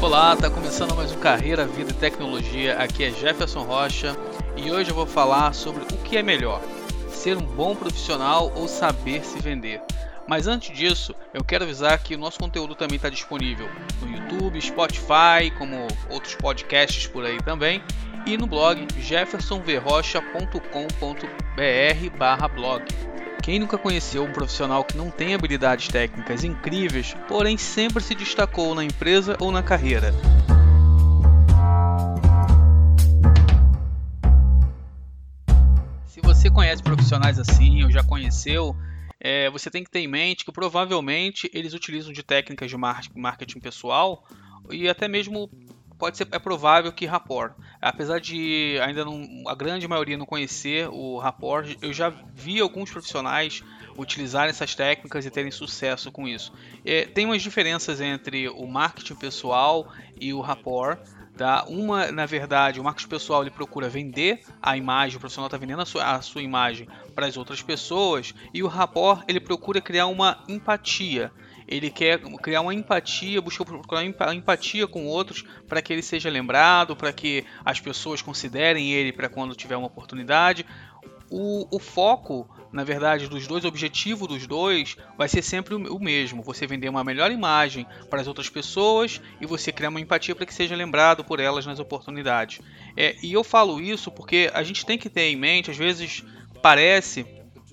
Olá, está começando mais um Carreira, Vida e Tecnologia. Aqui é Jefferson Rocha e hoje eu vou falar sobre o que é melhor: ser um bom profissional ou saber se vender. Mas antes disso, eu quero avisar que o nosso conteúdo também está disponível no YouTube, Spotify, como outros podcasts por aí também, e no blog jeffersonverrocha.com.br/blog. Quem nunca conheceu um profissional que não tem habilidades técnicas incríveis, porém sempre se destacou na empresa ou na carreira? Se você conhece profissionais assim ou já conheceu, é, você tem que ter em mente que provavelmente eles utilizam de técnicas de marketing pessoal e até mesmo pode ser é provável que rapport. Apesar de ainda não, a grande maioria não conhecer o rapport, eu já vi alguns profissionais utilizarem essas técnicas e terem sucesso com isso. É, tem umas diferenças entre o marketing pessoal e o rapport. Tá? Uma, na verdade, o marketing pessoal ele procura vender a imagem, o profissional está vendendo a sua, a sua imagem para as outras pessoas, e o rapport ele procura criar uma empatia ele quer criar uma empatia, busca procurar empatia com outros para que ele seja lembrado, para que as pessoas considerem ele para quando tiver uma oportunidade. O, o, foco, na verdade, dos dois, o objetivo dos dois vai ser sempre o, o mesmo: você vender uma melhor imagem para as outras pessoas e você criar uma empatia para que seja lembrado por elas nas oportunidades. É, e eu falo isso porque a gente tem que ter em mente, às vezes parece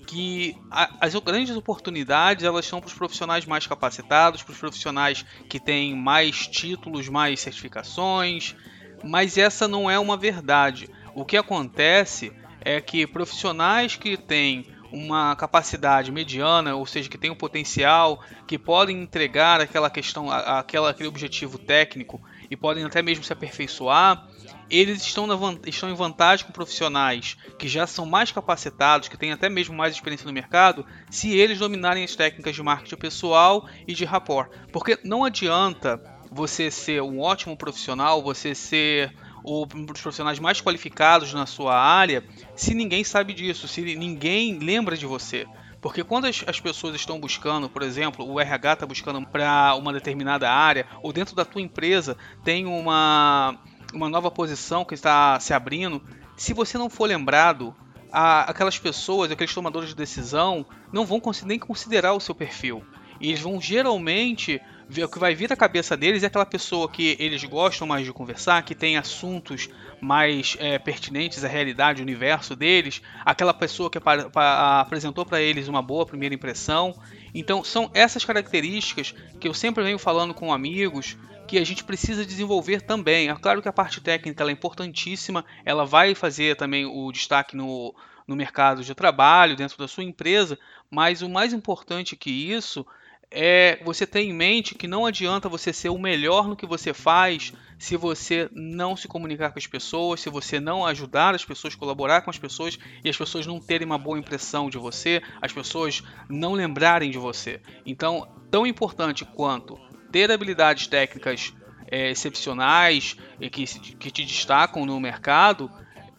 que as grandes oportunidades elas são para os profissionais mais capacitados, para os profissionais que têm mais títulos, mais certificações, mas essa não é uma verdade. O que acontece é que profissionais que têm uma capacidade mediana, ou seja, que tem um potencial, que podem entregar aquela questão, aquela, aquele objetivo técnico e podem até mesmo se aperfeiçoar, eles estão, na, estão em vantagem com profissionais que já são mais capacitados, que têm até mesmo mais experiência no mercado, se eles dominarem as técnicas de marketing pessoal e de rapport. Porque não adianta você ser um ótimo profissional, você ser um dos profissionais mais qualificados na sua área, se ninguém sabe disso, se ninguém lembra de você. Porque quando as, as, pessoas estão buscando, por exemplo, o RH está buscando para uma determinada área, ou dentro da tua empresa tem uma, uma nova posição que está se abrindo, se você não for lembrado, a, aquelas pessoas, aqueles tomadores de decisão, não vão nem considerar o seu perfil. E eles vão geralmente o que vai vir da cabeça deles é aquela pessoa que eles gostam mais de conversar, que tem assuntos mais é, pertinentes à realidade, ao universo deles, aquela pessoa que apresentou para eles uma boa primeira impressão. Então, são essas características que eu sempre venho falando com amigos que a gente precisa desenvolver também. É claro que a parte técnica é importantíssima, ela vai fazer também o destaque no, no mercado de trabalho, dentro da sua empresa, mas o mais importante que isso é você ter em mente que não adianta você ser o melhor no que você faz se você não se comunicar com as pessoas, se você não ajudar as pessoas, colaborar com as pessoas e as pessoas não terem uma boa impressão de você, as pessoas não lembrarem de você. Então, tão importante quanto ter habilidades técnicas é, excepcionais e que, que te destacam no mercado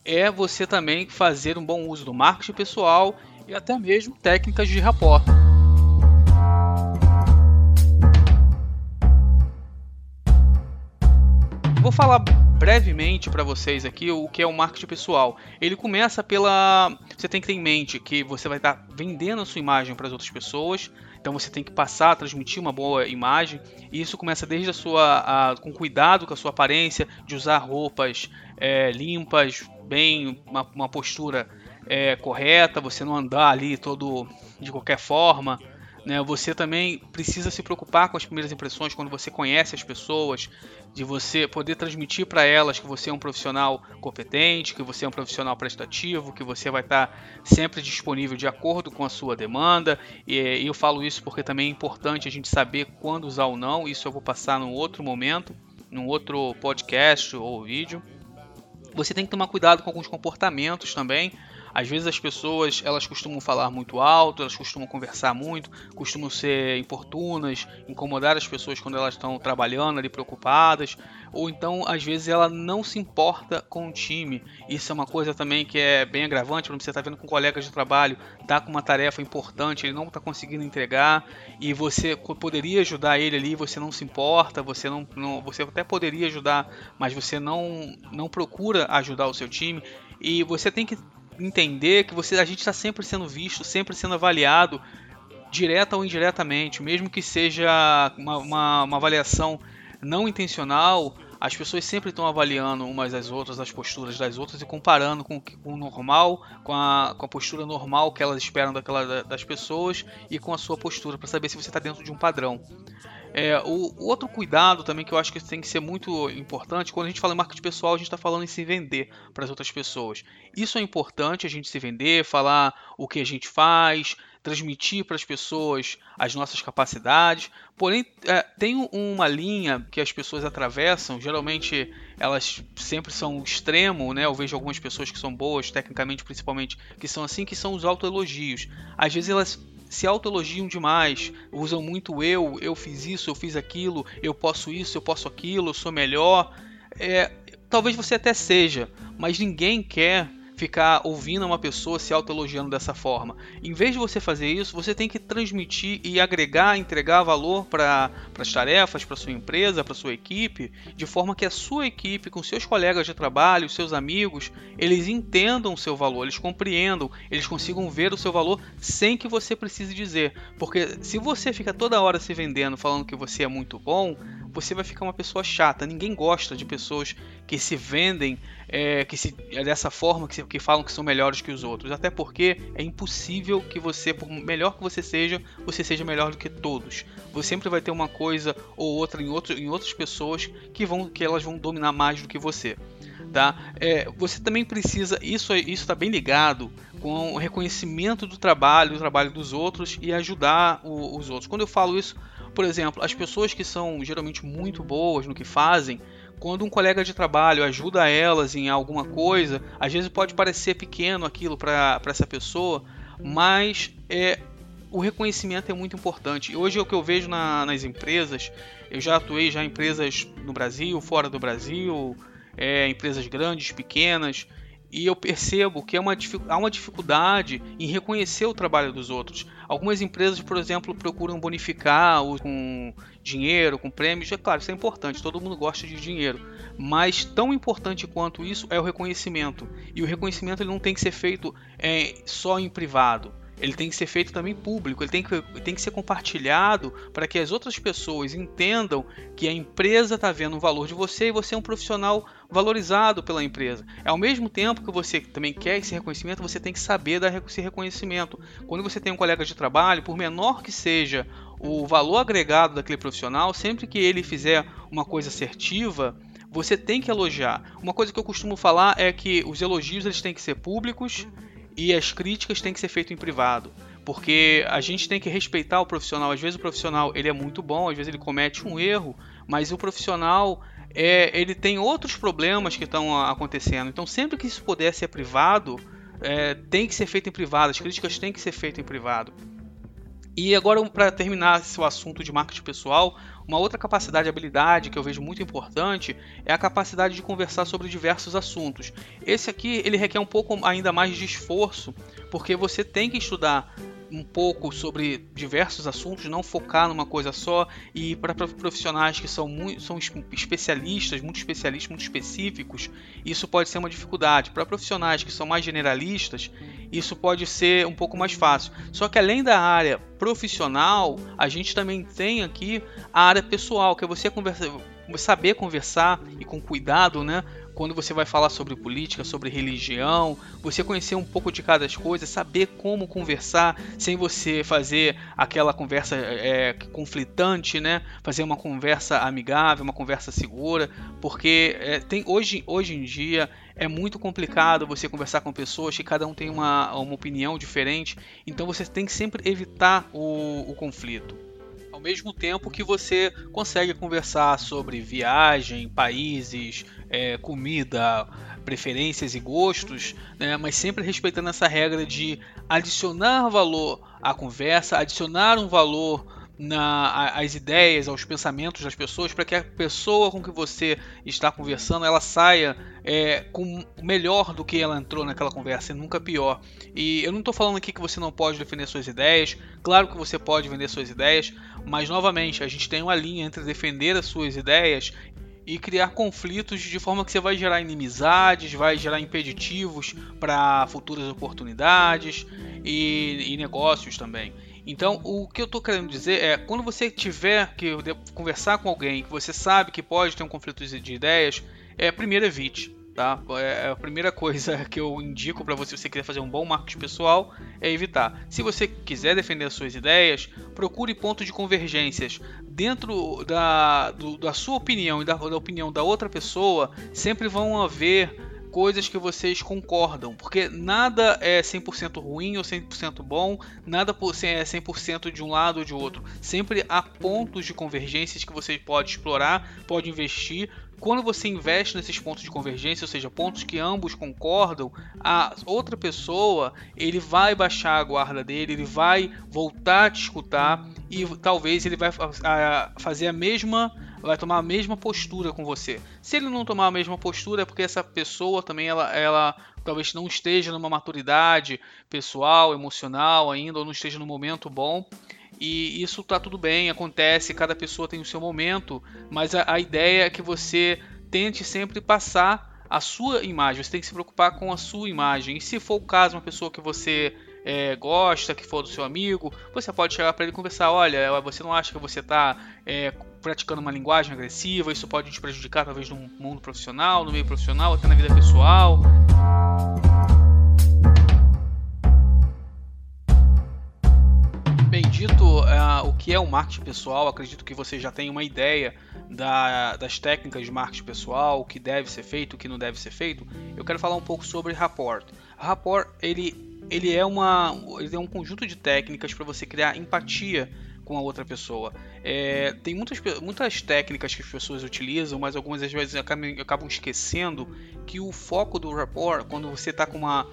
é você também fazer um bom uso do marketing pessoal e até mesmo técnicas de rapport. Falar brevemente para vocês aqui o que é o marketing pessoal. Ele começa pela. Você tem que ter em mente que você vai estar vendendo a sua imagem para as outras pessoas. Então você tem que passar transmitir uma boa imagem. E isso começa desde a sua. A, com cuidado com a sua aparência, de usar roupas é, limpas, bem. uma, uma postura é, correta, você não andar ali todo de qualquer forma. Né? Você também precisa se preocupar com as primeiras impressões quando você conhece as pessoas, de você poder transmitir para elas que você é um profissional competente, que você é um profissional prestativo, que você vai estar sempre disponível de acordo com a sua demanda. E, e eu falo isso porque também é importante a gente saber quando usar ou não. Isso eu vou passar num outro momento, num outro podcast ou vídeo. Você tem que tomar cuidado com alguns comportamentos também Às vezes as pessoas elas costumam falar muito alto, elas costumam conversar muito, costumam ser importunas, incomodar as pessoas quando elas estão trabalhando ali preocupadas, ou então às vezes ela não se importa com o time. Isso é uma coisa também que é bem agravante quando você está vendo com colegas de trabalho, tá com uma tarefa importante, ele não está conseguindo entregar e você poderia ajudar ele ali, você não se importa, você não, não você até poderia ajudar, mas você não não procura ajudar o seu time e você tem que entender que você, a gente está sempre sendo visto, sempre sendo avaliado, direta ou indiretamente, mesmo que seja uma, uma, uma avaliação não intencional, as pessoas sempre estão avaliando umas às outras, as posturas das outras e comparando com, com o normal, com a, com a postura normal que elas esperam daquela, das pessoas e com a sua postura, para saber se você está dentro de um padrão. É, o, o, outro cuidado também que eu acho que tem que ser muito importante, quando a gente fala em marketing pessoal, a gente está falando em se vender para as outras pessoas. Isso é importante a gente se vender, falar o que a gente faz, transmitir para as pessoas as nossas capacidades. Porém, é, tem uma linha que as pessoas atravessam, geralmente elas sempre são extremo, né? Eu vejo algumas pessoas que são boas, tecnicamente principalmente, que são assim, que são os autoelogios. Às vezes elas se autoelogiam demais, usam muito eu, eu fiz isso, eu fiz aquilo, eu posso isso, eu posso aquilo, eu sou melhor. É, talvez você até seja, mas ninguém quer ficar ouvindo uma pessoa se autoelogiando dessa forma. Em vez de você fazer isso, você tem que transmitir e agregar, entregar valor para as tarefas, para sua empresa, para sua equipe, de forma que a sua equipe, com seus colegas de trabalho, seus amigos, eles entendam o seu valor, eles compreendam, eles consigam ver o seu valor sem que você precise dizer. Porque se você fica toda hora se vendendo, falando que você é muito bom, você vai ficar uma pessoa chata. Ninguém gosta de pessoas que se vendem é, que se, é dessa forma, que, que falam que são melhores que os outros. Até porque é impossível que você, por melhor que você seja, você seja melhor do que todos. Você sempre vai ter uma coisa ou outra em, outro, em outras pessoas que, vão, que elas vão dominar mais do que você. Tá? É, você também precisa, isso está bem ligado com o reconhecimento do trabalho, do trabalho dos outros e ajudar o, os outros. Quando eu falo isso, por exemplo, as pessoas que são geralmente muito boas no que fazem, quando um colega de trabalho ajuda elas em alguma coisa, às vezes pode parecer pequeno aquilo para essa pessoa, mas é, o reconhecimento é muito importante. Hoje é o que eu vejo na, nas empresas, eu já atuei já em empresas no Brasil, fora do Brasil, é, empresas grandes, pequenas, e eu percebo que é uma, há uma dificuldade em reconhecer o trabalho dos outros. Algumas empresas, por exemplo, procuram bonificar com dinheiro, com prêmios. É claro, isso é importante, todo mundo gosta de dinheiro. Mas tão importante quanto isso é o reconhecimento. E o reconhecimento ele não tem que ser feito é, só em privado ele tem que ser feito também público, ele tem que, tem que ser compartilhado para que as outras pessoas entendam que a empresa está vendo o valor de você e você é um profissional valorizado pela empresa. Ao mesmo tempo que você também quer esse reconhecimento, você tem que saber dar esse reconhecimento. Quando você tem um colega de trabalho, por menor que seja o valor agregado daquele profissional, sempre que ele fizer uma coisa assertiva, você tem que elogiar. Uma coisa que eu costumo falar é que os elogios eles têm que ser públicos e as críticas têm que ser feitas em privado. Porque a gente tem que respeitar o profissional. Às vezes o profissional ele é muito bom, às vezes ele comete um erro, mas o profissional é, ele tem outros problemas que estão acontecendo. Então sempre que isso puder ser privado, é, tem que ser feito em privado. As críticas têm que ser feitas em privado. E agora, para terminar esse assunto de marketing pessoal, uma outra capacidade e habilidade que eu vejo muito importante é a capacidade de conversar sobre diversos assuntos. Esse aqui ele requer um pouco ainda mais de esforço, porque você tem que estudar um pouco sobre diversos assuntos, não focar numa coisa só. E para profissionais que são, muito, são especialistas, muito especialistas, muito específicos, isso pode ser uma dificuldade. Para profissionais que são mais generalistas, isso pode ser um pouco mais fácil. Só que além da área profissional, a gente também tem aqui a área pessoal, que é você conversa, saber conversar e com cuidado, né? Quando você vai falar sobre política, sobre religião, você conhecer um pouco de cada coisa, saber como conversar sem você fazer aquela conversa é, conflitante, né? Fazer uma conversa amigável, uma conversa segura, porque é, tem hoje, hoje em dia é muito complicado você conversar com pessoas que cada um tem uma, uma opinião diferente, então você tem que sempre evitar o, o conflito ao mesmo tempo que você consegue conversar sobre viagem, países, é, comida, preferências e gostos, né, mas sempre respeitando essa regra de adicionar valor à conversa, adicionar um valor na, ideias, aos pensamentos das pessoas, para que a pessoa com que você está conversando ela saia é, com melhor do que ela entrou naquela conversa, e nunca pior. E eu não estou falando aqui que você não pode defender suas ideias, claro que você pode vender suas ideias, mas novamente a gente tem uma linha entre defender as suas ideias e criar conflitos de forma que você vai gerar inimizades, vai gerar impeditivos para futuras oportunidades e, e negócios também. Então, o que eu estou querendo dizer é, quando você tiver que conversar com alguém que você sabe que pode ter um conflito de ideias, é primeiro evite. Tá? É, é a primeira coisa que eu indico para você, se você quiser fazer um bom marketing pessoal, é evitar. Se você quiser defender as suas ideias, procure pontos de convergências dentro da, do, da sua opinião e da, da opinião da outra pessoa. Sempre vão haver coisas que vocês concordam, porque nada é 100% ruim ou 100% bom, nada é 100% de um lado ou de outro. Sempre há pontos de convergências que você pode explorar, pode investir. Quando você investe nesses pontos de convergência, ou seja, pontos que ambos concordam, a outra pessoa ele vai baixar a guarda dele, ele vai voltar a te escutar e talvez ele vai fazer a mesma vai tomar a mesma postura com você. Se ele não tomar a mesma postura é porque essa pessoa também ela, ela talvez não esteja numa maturidade pessoal, emocional ainda, ou não esteja no momento bom. E isso tá tudo bem, acontece, cada pessoa tem o seu momento, mas a, a ideia é que você tente sempre passar a sua imagem, você tem que se preocupar com a sua imagem. E se for o caso, uma pessoa que você é, gosta, que for do seu amigo, você pode chegar para ele e conversar: olha, você não acha que você está é, praticando uma linguagem agressiva? Isso pode te prejudicar, talvez, no mundo profissional, no meio profissional, até na vida pessoal. Bem, dito uh, o que é o marketing pessoal, acredito que você já tem uma ideia da, das técnicas de marketing pessoal, o que deve ser feito, o que não deve ser feito. Eu quero falar um pouco sobre rapport. Rapport, ele ele é, uma, ele é um conjunto de técnicas para você criar empatia com a outra pessoa. É, tem muitas, muitas técnicas que as pessoas utilizam, mas algumas às vezes acabam, acabam esquecendo que o foco do rapport, quando você está com uma,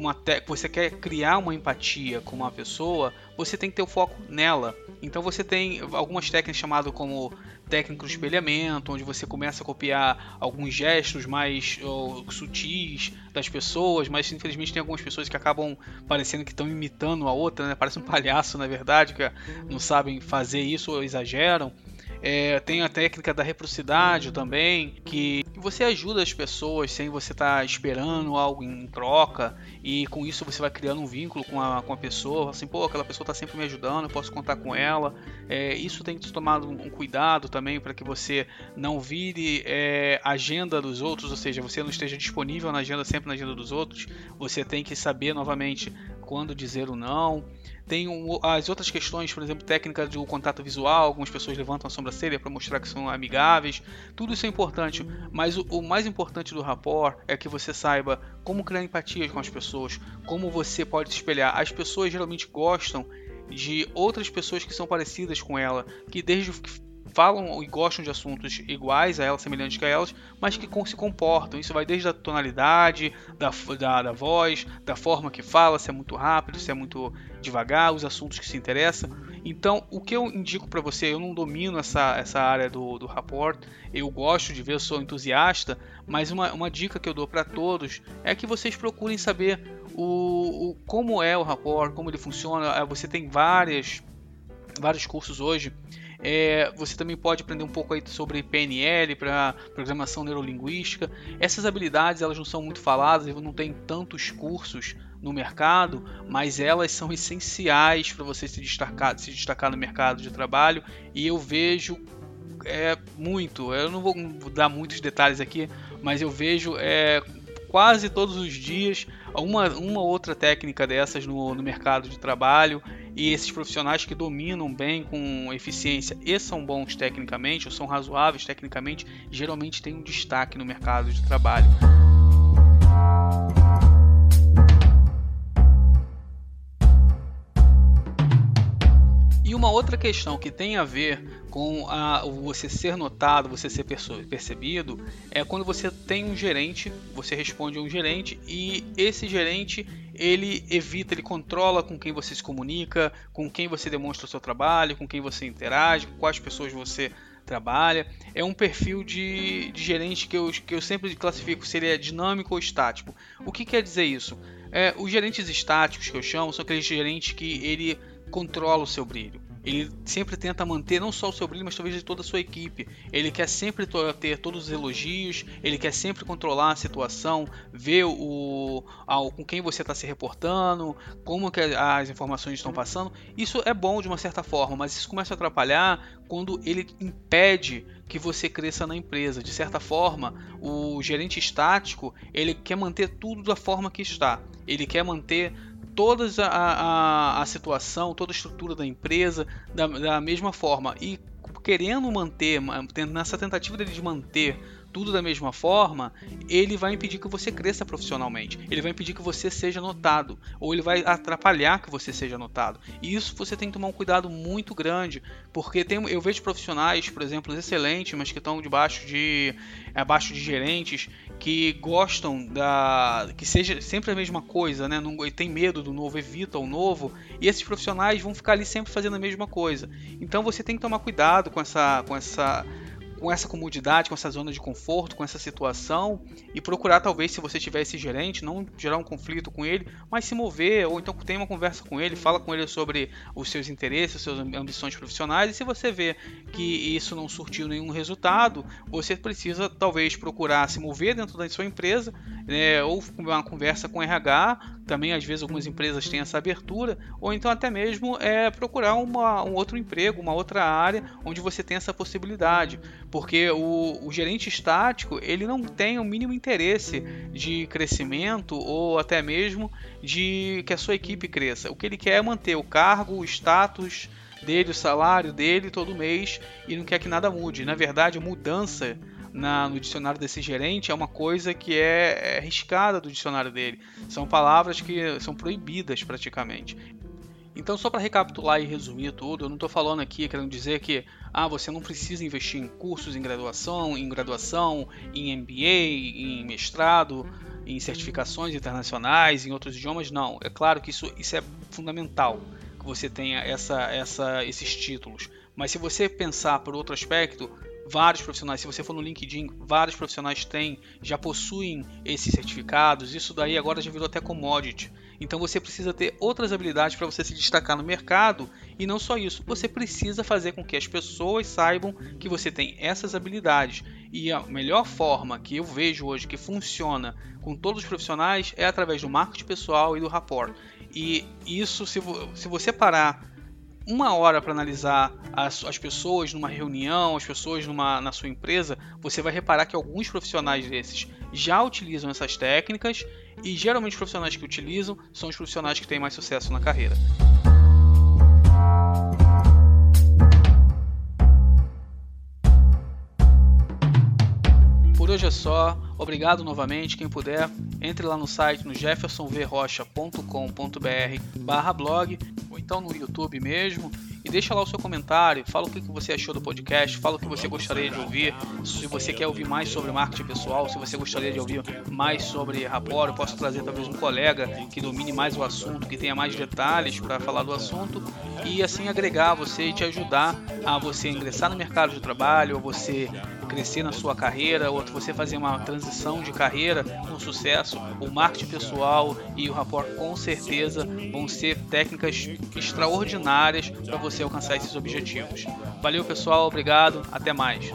uma te, você quer criar uma empatia com uma pessoa, você tem que ter o foco nela. Então você tem algumas técnicas chamadas como técnico de espelhamento, onde você começa a copiar alguns gestos mais ou, sutis das pessoas, mas infelizmente tem algumas pessoas que acabam parecendo que estão imitando a outra, né? Parece um palhaço, na verdade, que não sabem fazer isso ou exageram. É, tem a técnica da reciprocidade também, que você ajuda as pessoas sem você estar tá esperando algo em troca, e com isso você vai criando um vínculo com a, com a pessoa. Assim, pô, aquela pessoa está sempre me ajudando, eu posso contar com ela. É, isso tem que ser tomado um cuidado também para que você não vire é, agenda dos outros, ou seja, você não esteja disponível na agenda, sempre na agenda dos outros. Você tem que saber novamente quando dizer o não. Tem as outras questões, por exemplo, técnica do contato visual, algumas pessoas levantam a sobrancelha para mostrar que são amigáveis. Tudo isso é importante, mas o, o, mais importante do rapport é que você saiba como criar empatia com as pessoas, como você pode se espelhar. As pessoas geralmente gostam de outras pessoas que são parecidas com ela, que desde falam e gostam de assuntos iguais a elas, semelhantes a elas, mas que se comportam. Isso vai desde a tonalidade, da, da, da, voz, da forma que fala, se é muito rápido, se é muito devagar, os assuntos que se interessam. Então, o que eu indico para você, eu não domino essa, essa área do, do rapport, eu gosto de ver, eu sou entusiasta, mas uma, uma dica que eu dou para todos é que vocês procurem saber o, o, como é o rapport, como ele funciona. Você tem várias, vários cursos hoje é, você também pode aprender um pouco aí sobre PNL para programação neurolinguística. Essas habilidades elas não são muito faladas, não tem tantos cursos no mercado, mas elas são essenciais para você se destacar, se destacar no mercado de trabalho. E eu vejo é, muito, eu não vou dar muitos detalhes aqui, mas eu vejo é, quase todos os dias uma, uma outra técnica dessas no, no mercado de trabalho e esses profissionais que dominam bem com eficiência e são bons tecnicamente ou são razoáveis tecnicamente, geralmente têm um destaque no mercado de trabalho. E uma outra questão que tem a ver com a, você ser notado, você ser percebido, é quando você tem um gerente, você responde a um gerente e esse gerente ele evita, ele controla com quem você se comunica, com quem você demonstra o seu trabalho, com quem você interage, com quais pessoas você trabalha. É um perfil de, de gerente que eu, que eu sempre classifico se ele é dinâmico ou estático. O que quer dizer isso? É, os gerentes estáticos que eu chamo são aqueles gerentes que ele controla o seu brilho. Ele sempre tenta manter não só o seu brilho, mas talvez de toda a sua equipe. Ele quer sempre ter todos os elogios, ele quer sempre controlar a situação, ver o, ao, com quem você está se reportando, como que as informações estão passando. Isso é bom de uma certa forma, mas isso começa a atrapalhar quando ele impede que você cresça na empresa. De certa forma, o gerente estático ele quer manter tudo da forma que está. Ele quer manter toda a, a, a situação, toda a estrutura da empresa da, da mesma forma. E querendo manter, nessa tentativa dele de manter tudo da mesma forma, ele vai impedir que você cresça profissionalmente. Ele vai impedir que você seja notado, ou ele vai atrapalhar que você seja notado. E isso você tem que tomar um cuidado muito grande, porque tem, eu vejo profissionais, por exemplo, excelentes, mas que estão debaixo de abaixo de gerentes que gostam da que seja sempre a mesma coisa, né? Não tem medo do novo, evita o novo, e esses profissionais vão ficar ali sempre fazendo a mesma coisa. Então você tem que tomar cuidado com essa com essa com essa comodidade, com essa zona de conforto, com essa situação e procurar talvez se você tiver esse gerente, não gerar um conflito com ele, mas se mover ou então tenha uma conversa com ele, fala com ele sobre os seus interesses, as suas ambições profissionais e se você vê que isso não surtiu nenhum resultado, você precisa talvez procurar se mover dentro da sua empresa, né, ou uma conversa com RH, também às vezes algumas empresas têm essa abertura, ou então até mesmo é procurar uma, um outro emprego, uma outra área onde você tem essa possibilidade porque o, o, gerente estático ele não tem o mínimo interesse de crescimento ou até mesmo de que a sua equipe cresça. O que ele quer é manter o cargo, o status dele, o salário dele todo mês e não quer que nada mude. Na verdade, mudança na, no dicionário desse gerente é uma coisa que é, é arriscada do dicionário dele. São palavras que são proibidas praticamente. Então, só para recapitular e resumir tudo, eu não estou falando aqui querendo dizer que ah, você não precisa investir em cursos em graduação, em graduação, em MBA, em mestrado, em certificações internacionais, em outros idiomas. Não, é claro que isso, isso é fundamental que você tenha essa, essa, esses títulos. Mas se você pensar por outro aspecto, vários profissionais, se você for no LinkedIn, vários profissionais têm, já possuem esses certificados. Isso daí agora já virou até commodity. Então você precisa ter outras habilidades para você se destacar no mercado e não só isso, você precisa fazer com que as pessoas saibam que você tem essas habilidades. E a melhor forma que eu vejo hoje que funciona com todos os profissionais é através do marketing pessoal e do rapport. E isso, se, se você parar uma hora para analisar as, as, pessoas numa reunião, as pessoas numa, na sua empresa, você vai reparar que alguns profissionais desses já utilizam essas técnicas e geralmente os profissionais que utilizam são os profissionais que têm mais sucesso na carreira. Por hoje é só. Obrigado novamente. Quem puder, entre lá no site no jeffersonvrrocha.com.br blog ou então no YouTube mesmo. E deixa lá o seu comentário, fala o que você achou do podcast, fala o que você gostaria de ouvir, se você quer ouvir mais sobre marketing pessoal, se você gostaria de ouvir mais sobre rapport, eu posso trazer talvez um colega que domine mais o assunto, que tenha mais detalhes para falar do assunto. E assim agregar você e te ajudar a você ingressar no mercado de trabalho, ou você crescer na sua carreira, ou você fazer uma transição de carreira com sucesso, o marketing pessoal e o rapport com certeza vão ser técnicas extraordinárias para você alcançar esses objetivos. Valeu pessoal, obrigado, até mais.